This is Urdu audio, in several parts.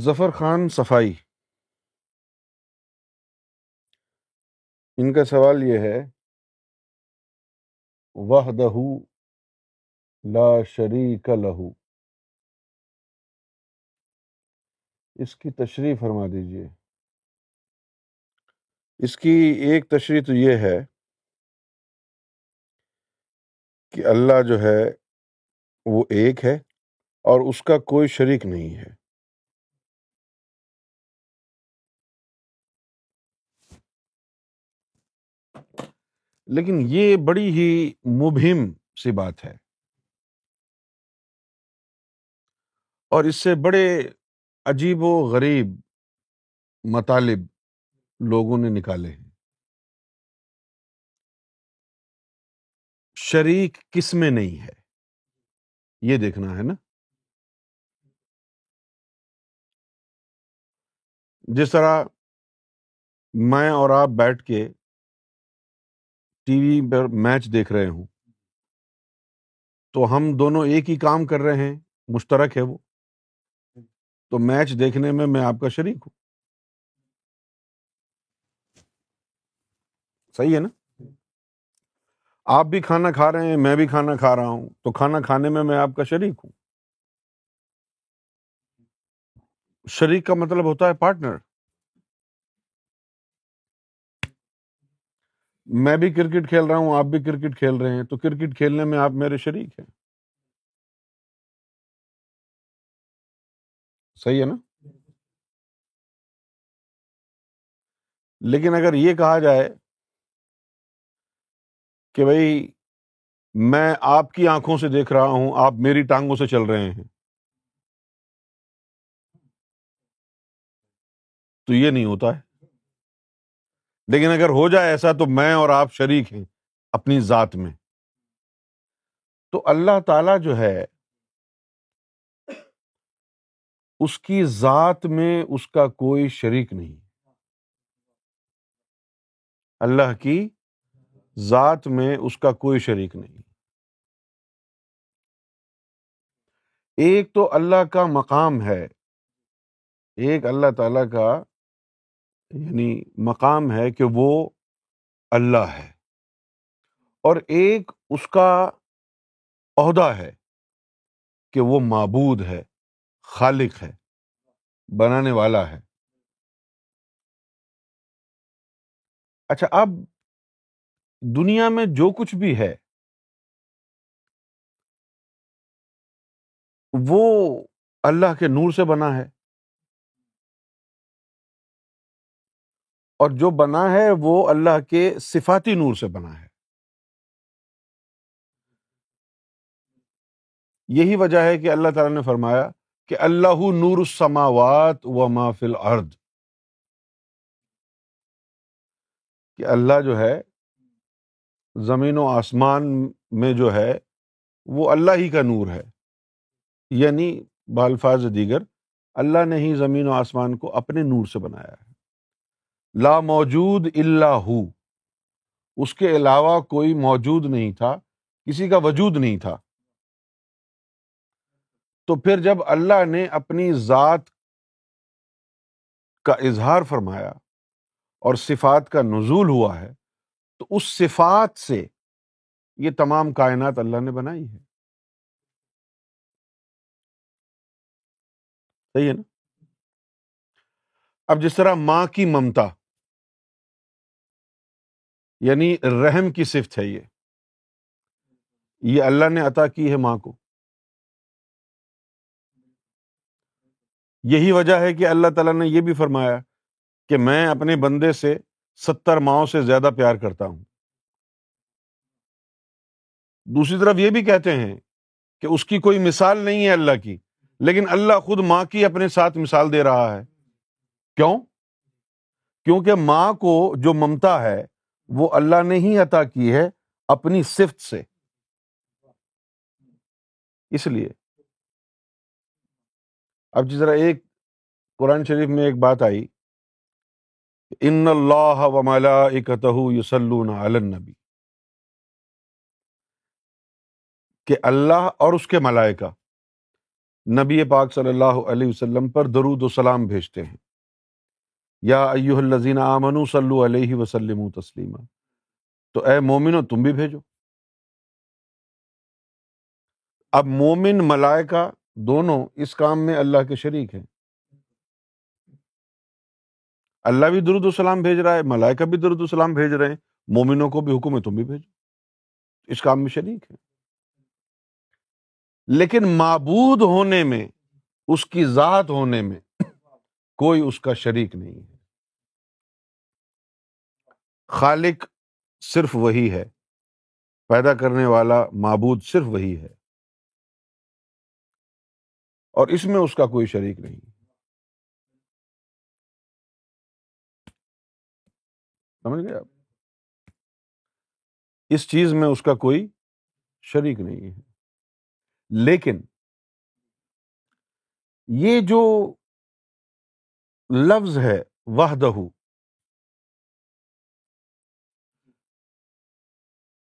ظفر خان صفائی۔ ان کا سوال یہ ہے وحدہ لا شریک لہو۔ اس کی تشریح فرما دیجیے۔ اس کی ایک تشریح تو یہ ہے کہ اللہ جو ہے وہ ایک ہے اور اس کا کوئی شریک نہیں ہے۔ لیکن یہ بڑی ہی مبہم سی بات ہے۔ اور اس سے بڑے عجیب و غریب مطالب لوگوں نے نکالے ہیں۔ شریک کس میں نہیں ہے؟ یہ دیکھنا ہے نا۔ جس طرح میں اور آپ بیٹھ کے ٹی وی پر میچ دیکھ رہے ہوں۔ تو ہم دونوں ایک ہی کام کر رہے ہیں، مشترک ہے وہ۔ تو میچ دیکھنے میں میں آپ کا شریک ہوں۔ صحیح ہے نا؟ آپ بھی کھانا کھا رہے ہیں، میں بھی کھانا کھا رہا ہوں۔ تو کھانا کھانے میں میں آپ کا شریک ہوں۔ شریک کا مطلب ہوتا ہے پارٹنر۔ میں بھی کرکٹ کھیل رہا ہوں، آپ بھی کرکٹ کھیل رہے ہیں، تو کرکٹ کھیلنے میں آپ میرے شریک ہیں۔ صحیح ہے نا؟ لیکن اگر یہ کہا جائے کہ بھائی میں آپ کی آنکھوں سے دیکھ رہا ہوں، آپ میری ٹانگوں سے چل رہے ہیں، تو یہ نہیں ہوتا ہے۔ لیکن اگر ہو جائے ایسا تو میں اور آپ شریک ہیں اپنی ذات میں۔ تو اللہ تعالی جو ہے، اس کی ذات میں اس کا کوئی شریک نہیں۔ اللہ کی ذات میں اس کا کوئی شریک نہیں۔ ایک تو اللہ کا مقام ہے، ایک اللہ تعالی کا یعنی مقام ہے کہ وہ اللہ ہے۔ اور ایک اس کا عہدہ ہے کہ وہ معبود ہے، خالق ہے، بنانے والا ہے۔ اچھا اب دنیا میں جو کچھ بھی ہے، وہ اللہ کے نور سے بنا ہے۔ اور جو بنا ہے وہ اللہ کے صفاتی نور سے بنا ہے۔ یہی وجہ ہے کہ اللہ تعالیٰ نے فرمایا کہ اللہ نور السماوات و ما فی الارض۔ کہ اللہ جو ہے، زمین و آسمان میں جو ہے، وہ اللہ ہی کا نور ہے۔ یعنی بالفاظ دیگر، اللہ نے ہی زمین و آسمان کو اپنے نور سے بنایا ہے۔ لا موجود اللہ ہو۔ اس کے علاوہ کوئی موجود نہیں تھا، کسی کا وجود نہیں تھا۔ تو پھر جب اللہ نے اپنی ذات کا اظہار فرمایا اور صفات کا نزول ہوا ہے، تو اس صفات سے یہ تمام کائنات اللہ نے بنائی ہے۔ صحیح ہے نا؟ اب جس طرح ماں کی ممتا یعنی رحم کی صفت ہے یہ۔ یہ اللہ نے عطا کی ہے ماں کو۔ یہی وجہ ہے کہ اللہ تعالیٰ نے یہ بھی فرمایا کہ میں اپنے بندے سے ستر ماؤں سے زیادہ پیار کرتا ہوں۔ دوسری طرف یہ بھی کہتے ہیں کہ اس کی کوئی مثال نہیں ہے اللہ کی، لیکن اللہ خود ماں کی اپنے ساتھ مثال دے رہا ہے۔ کیوں؟ کیونکہ ماں کو جو ممتا ہے وہ اللہ نے ہی عطا کی ہے اپنی صفت سے۔ اس لیے۔ اب جی جس طرح ایک قرآن شریف میں ایک بات آئی۔ ان اللہ و یسلون النبی۔ کہ اللہ اور اس کے ملائکہ نبی پاک صلی اللہ علیہ وسلم پر درود و سلام بھیجتے ہیں۔ یا ایوہ الذین آمنوا صلو علیہ وسلم تسلیما۔ تو اے مومنو، تم بھی بھیجو۔ اب مومن ملائکہ دونوں اس کام میں اللہ کے شریک ہیں۔ اللہ بھی درود السلام بھیج رہا ہے، ملائکہ بھی درود السلام بھیج رہے ہیں، مومنوں کو بھی حکم ہے، تم بھی بھیجو۔ اس کام میں شریک ہے لیکن معبود ہونے میں، اس کی ذات ہونے میں کوئی اس کا شریک نہیں ہے۔ خالق صرف وہی ہے۔ پیدا کرنے والا معبود صرف وہی ہے۔ اور اس میں اس کا کوئی شریک نہیں۔ سمجھ گئے آپ؟ اس چیز میں اس کا کوئی شریک نہیں ہے۔ لیکن یہ جو لفظ ہے وحدہ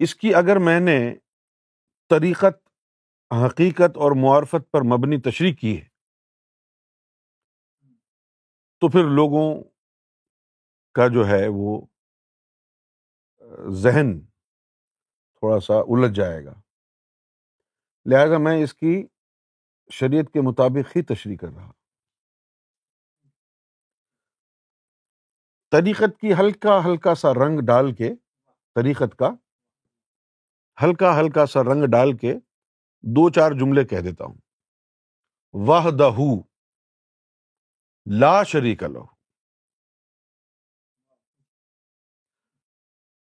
اس کی اگر میں نے طریقت، حقیقت اور معرفت پر مبنی تشریح کی ہے، تو پھر لوگوں کا جو ہے وہ ذہن تھوڑا سا الجھ جائے گا۔ لہذا میں اس کی شریعت کے مطابق ہی تشریح کر رہا طریقت کی ہلکا ہلکا سا رنگ ڈال کے، طریقت کا ہلکا ہلکا سا رنگ ڈال کے دو چار جملے کہہ دیتا ہوں۔ واہ دہ لا شریک لو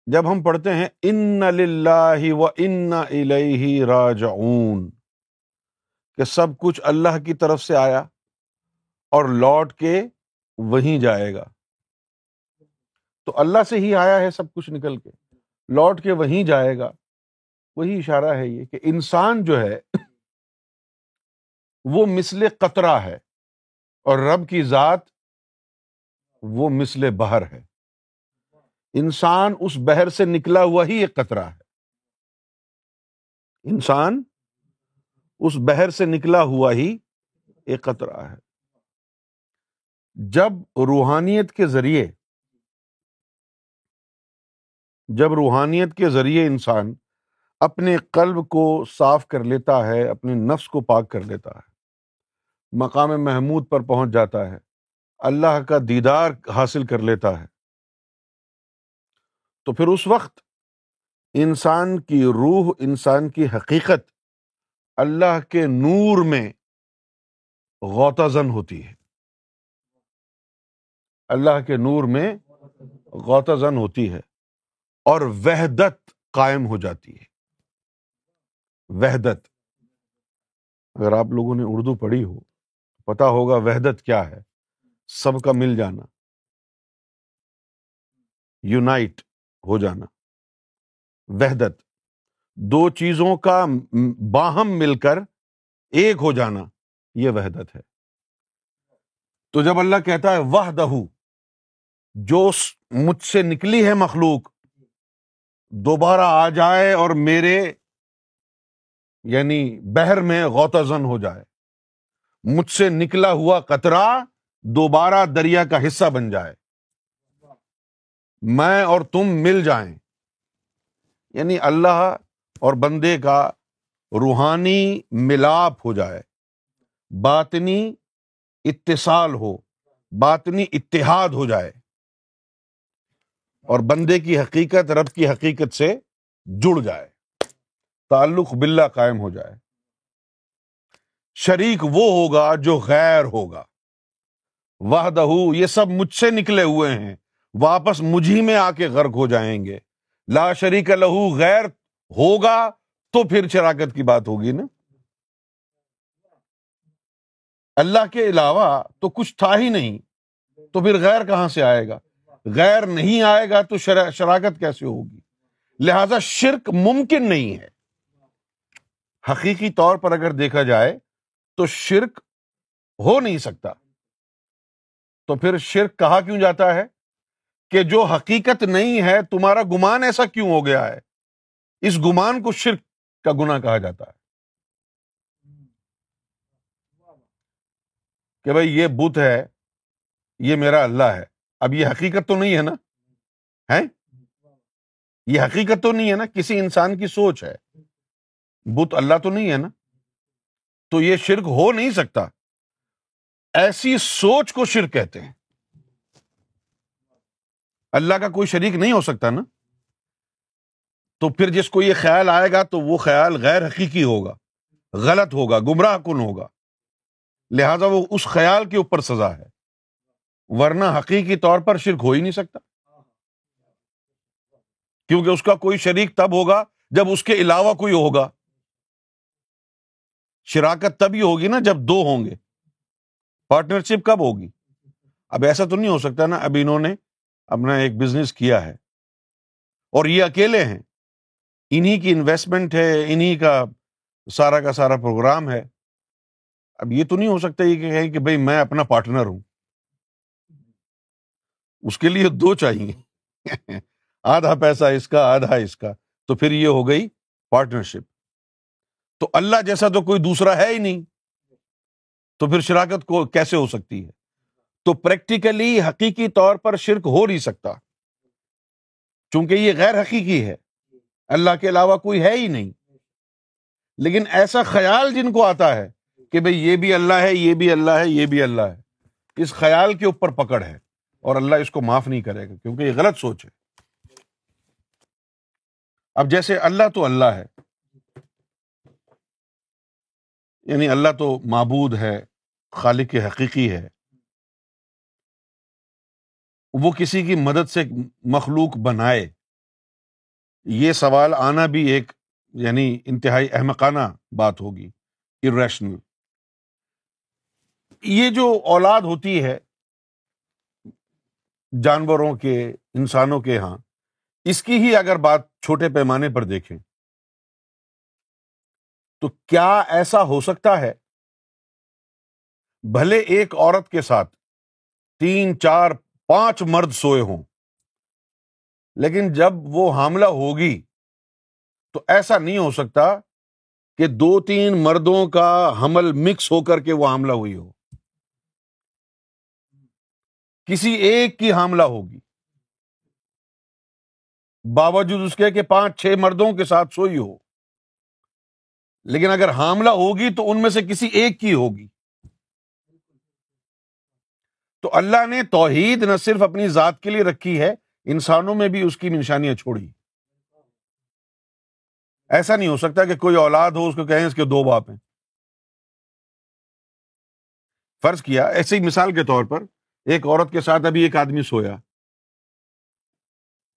جب ہم پڑھتے ہیں، ان للہ و ان الیہ راجعون، کہ سب کچھ اللہ کی طرف سے آیا اور لوٹ کے وہیں جائے گا۔ تو اللہ سے ہی آیا ہے سب کچھ نکل کے۔ لوٹ کے وہیں جائے گا۔ وہی اشارہ ہے یہ کہ انسان جو ہے، وہ مسل قطرہ ہے اور رب کی ذات وہ مسل بہر ہے۔ انسان اس بہر سے نکلا ہوا ہی ایک قطرہ ہے۔ انسان اس بہر سے نکلا ہوا ہی ایک قطرہ ہے۔ جب روحانیت کے ذریعے جب روحانیت کے ذریعے انسان اپنے قلب کو صاف کر لیتا ہے، اپنے نفس کو پاک کر لیتا ہے، مقام محمود پر پہنچ جاتا ہے، اللہ کا دیدار حاصل کر لیتا ہے، تو پھر اس وقت انسان کی روح، انسان کی حقیقت اللہ کے نور میں غوطہ زن ہوتی ہے۔ اللہ کے نور میں غوطہ زن ہوتی ہے۔ اور وحدت قائم ہو جاتی ہے۔ وحدت۔ اگر آپ لوگوں نے اردو پڑھی ہو، پتا ہوگا وحدت کیا ہے۔ سب کا مل جانا۔ یونائٹ ہو جانا۔ وحدت۔ دو چیزوں کا باہم مل کر ایک ہو جانا، یہ وحدت ہے۔ تو جب اللہ کہتا ہے وہ دہو جو مجھ سے نکلی ہے مخلوق دوبارہ آ جائے اور میرے یعنی بہر میں غوطہ زن ہو جائے۔ مجھ سے نکلا ہوا قطرہ دوبارہ دریا کا حصہ بن جائے۔ میں اور تم مل جائیں۔ یعنی اللہ اور بندے کا روحانی ملاپ ہو جائے۔ باطنی اتصال ہو، باطنی اتحاد ہو جائے۔ اور بندے کی حقیقت، رب کی حقیقت سے جڑ جائے، تعلق بلا قائم ہو جائے۔ شریک وہ ہوگا جو غیر ہوگا۔ وہ یہ سب مجھ سے نکلے ہوئے ہیں۔ واپس مجھی میں آ کے غرق ہو جائیں گے۔ لا شریک لہو، غیر ہوگا تو پھر شراکت کی بات ہوگی نا۔ اللہ کے علاوہ تو کچھ تھا ہی نہیں، تو پھر غیر کہاں سے آئے گا؟ غیر نہیں آئے گا تو شراکت کیسے ہوگی؟ لہذا شرک ممکن نہیں ہے۔ حقیقی طور پر اگر دیکھا جائے تو شرک ہو نہیں سکتا۔ تو پھر شرک کہا کیوں جاتا ہے؟ کہ جو حقیقت نہیں ہے، تمہارا گمان ایسا کیوں ہو گیا ہے؟ اس گمان کو شرک کا گنا کہا جاتا ہے۔ کہ بھائی یہ بت ہے، یہ میرا اللہ ہے۔ اب یہ حقیقت تو نہیں ہے نا؟ ہے یہ حقیقت تو نہیں ہے نا؟ کسی انسان کی سوچ ہے۔ بت اللہ تو نہیں ہے نا؟ تو یہ شرک ہو نہیں سکتا۔ ایسی سوچ کو شرک کہتے ہیں۔ اللہ کا کوئی شریک نہیں ہو سکتا نا؟ تو پھر جس کو یہ خیال آئے گا تو وہ خیال غیر حقیقی ہوگا۔ غلط ہوگا، گمراہ کن ہوگا۔ لہذا وہ اس خیال کے اوپر سزا ہے۔ ورنہ حقیقی طور پر شرک ہو ہی نہیں سکتا۔ کیونکہ اس کا کوئی شریک تب ہوگا جب اس کے علاوہ کوئی ہوگا۔ شراکت تب ہی ہوگی نا جب دو ہوں گے۔ پارٹنرشپ کب ہوگی؟ اب ایسا تو نہیں ہو سکتا نا، اب انہوں نے اپنا ایک بزنس کیا ہے۔ اور یہ اکیلے ہیں۔ انہیں کی انویسٹمنٹ ہے انہیں کا سارا کا سارا پروگرام ہے۔ اب یہ تو نہیں ہو سکتا یہ کہ کہ بھائی میں اپنا پارٹنر ہوں۔ اس کے لیے دو چاہیے۔ آدھا پیسہ اس کا، آدھا اس کا۔ تو پھر یہ ہو گئی پارٹنرشپ تو اللہ جیسا تو کوئی دوسرا ہے ہی نہیں۔ تو پھر شراکت کو کیسے ہو سکتی ہے؟ تو پریکٹیکلی حقیقی طور پر شرک ہو نہیں سکتا۔ چونکہ یہ غیر حقیقی ہے۔ اللہ کے علاوہ کوئی ہے ہی نہیں۔ لیکن ایسا خیال جن کو آتا ہے کہ بھئی یہ بھی اللہ ہے، یہ بھی اللہ ہے، یہ بھی اللہ ہے۔ اس خیال کے اوپر پکڑ ہے۔ اور اللہ اس کو معاف نہیں کرے گا، کیونکہ یہ غلط سوچ ہے۔ اب جیسے اللہ تو اللہ ہے یعنی اللہ تو معبود ہے، خالق حقیقی ہے، وہ کسی کی مدد سے مخلوق بنائے۔ یہ سوال آنا بھی ایک یعنی انتہائی احمقانہ بات ہوگی ارریشنل یہ جو اولاد ہوتی ہے جانوروں کے، انسانوں کے یہاں اس کی ہی اگر بات چھوٹے پیمانے پر دیکھیں، تو کیا ایسا ہو سکتا ہے؟ بھلے ایک عورت کے ساتھ تین، چار، پانچ مرد سوئے ہوں، لیکن جب وہ حاملہ ہوگی، تو ایسا نہیں ہو سکتا کہ دو، تین مردوں کا حمل مکس ہو کر کے وہ حاملہ ہوئی ہو۔ کسی ایک کی حاملہ ہوگی۔ باوجود اس کے کہ پانچ چھ مردوں کے ساتھ سوئی ہو۔ لیکن اگر حاملہ ہوگی تو ان میں سے کسی ایک کی ہوگی۔ تو اللہ نے توحید نہ صرف اپنی ذات کے لیے رکھی ہے، انسانوں میں بھی اس کی نشانیاں چھوڑی۔ ایسا نہیں ہو سکتا کہ کوئی اولاد ہو، اس کو کہیں اس کے دو باپ ہیں۔ فرض کیا، ایسی مثال کے طور پر ایک عورت کے ساتھ ابھی ایک آدمی سویا۔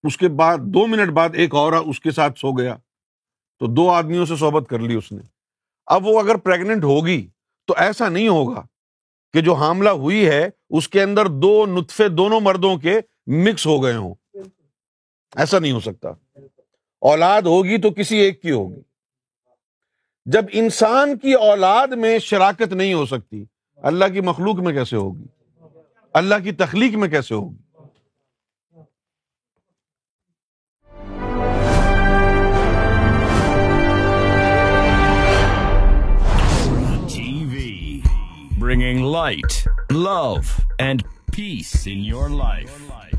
اس کے بعد، دو منٹ بعد ایک اور اس کے ساتھ سو گیا۔ تو دو آدمیوں سے صحبت کر لی اس نے۔ اب وہ اگر پریگنٹ ہوگی تو ایسا نہیں ہوگا کہ جو حاملہ ہوئی ہے، اس کے اندر دو نطفے دونوں مردوں کے مکس ہو گئے ہوں۔ ایسا نہیں ہو سکتا۔ اولاد ہوگی تو کسی ایک کی ہوگی۔ جب انسان کی اولاد میں شراکت نہیں ہو سکتی، اللہ کی مخلوق میں کیسے ہوگی؟ اللہ کی تخلیق میں کیسے ہوگی bringing light love and peace in your life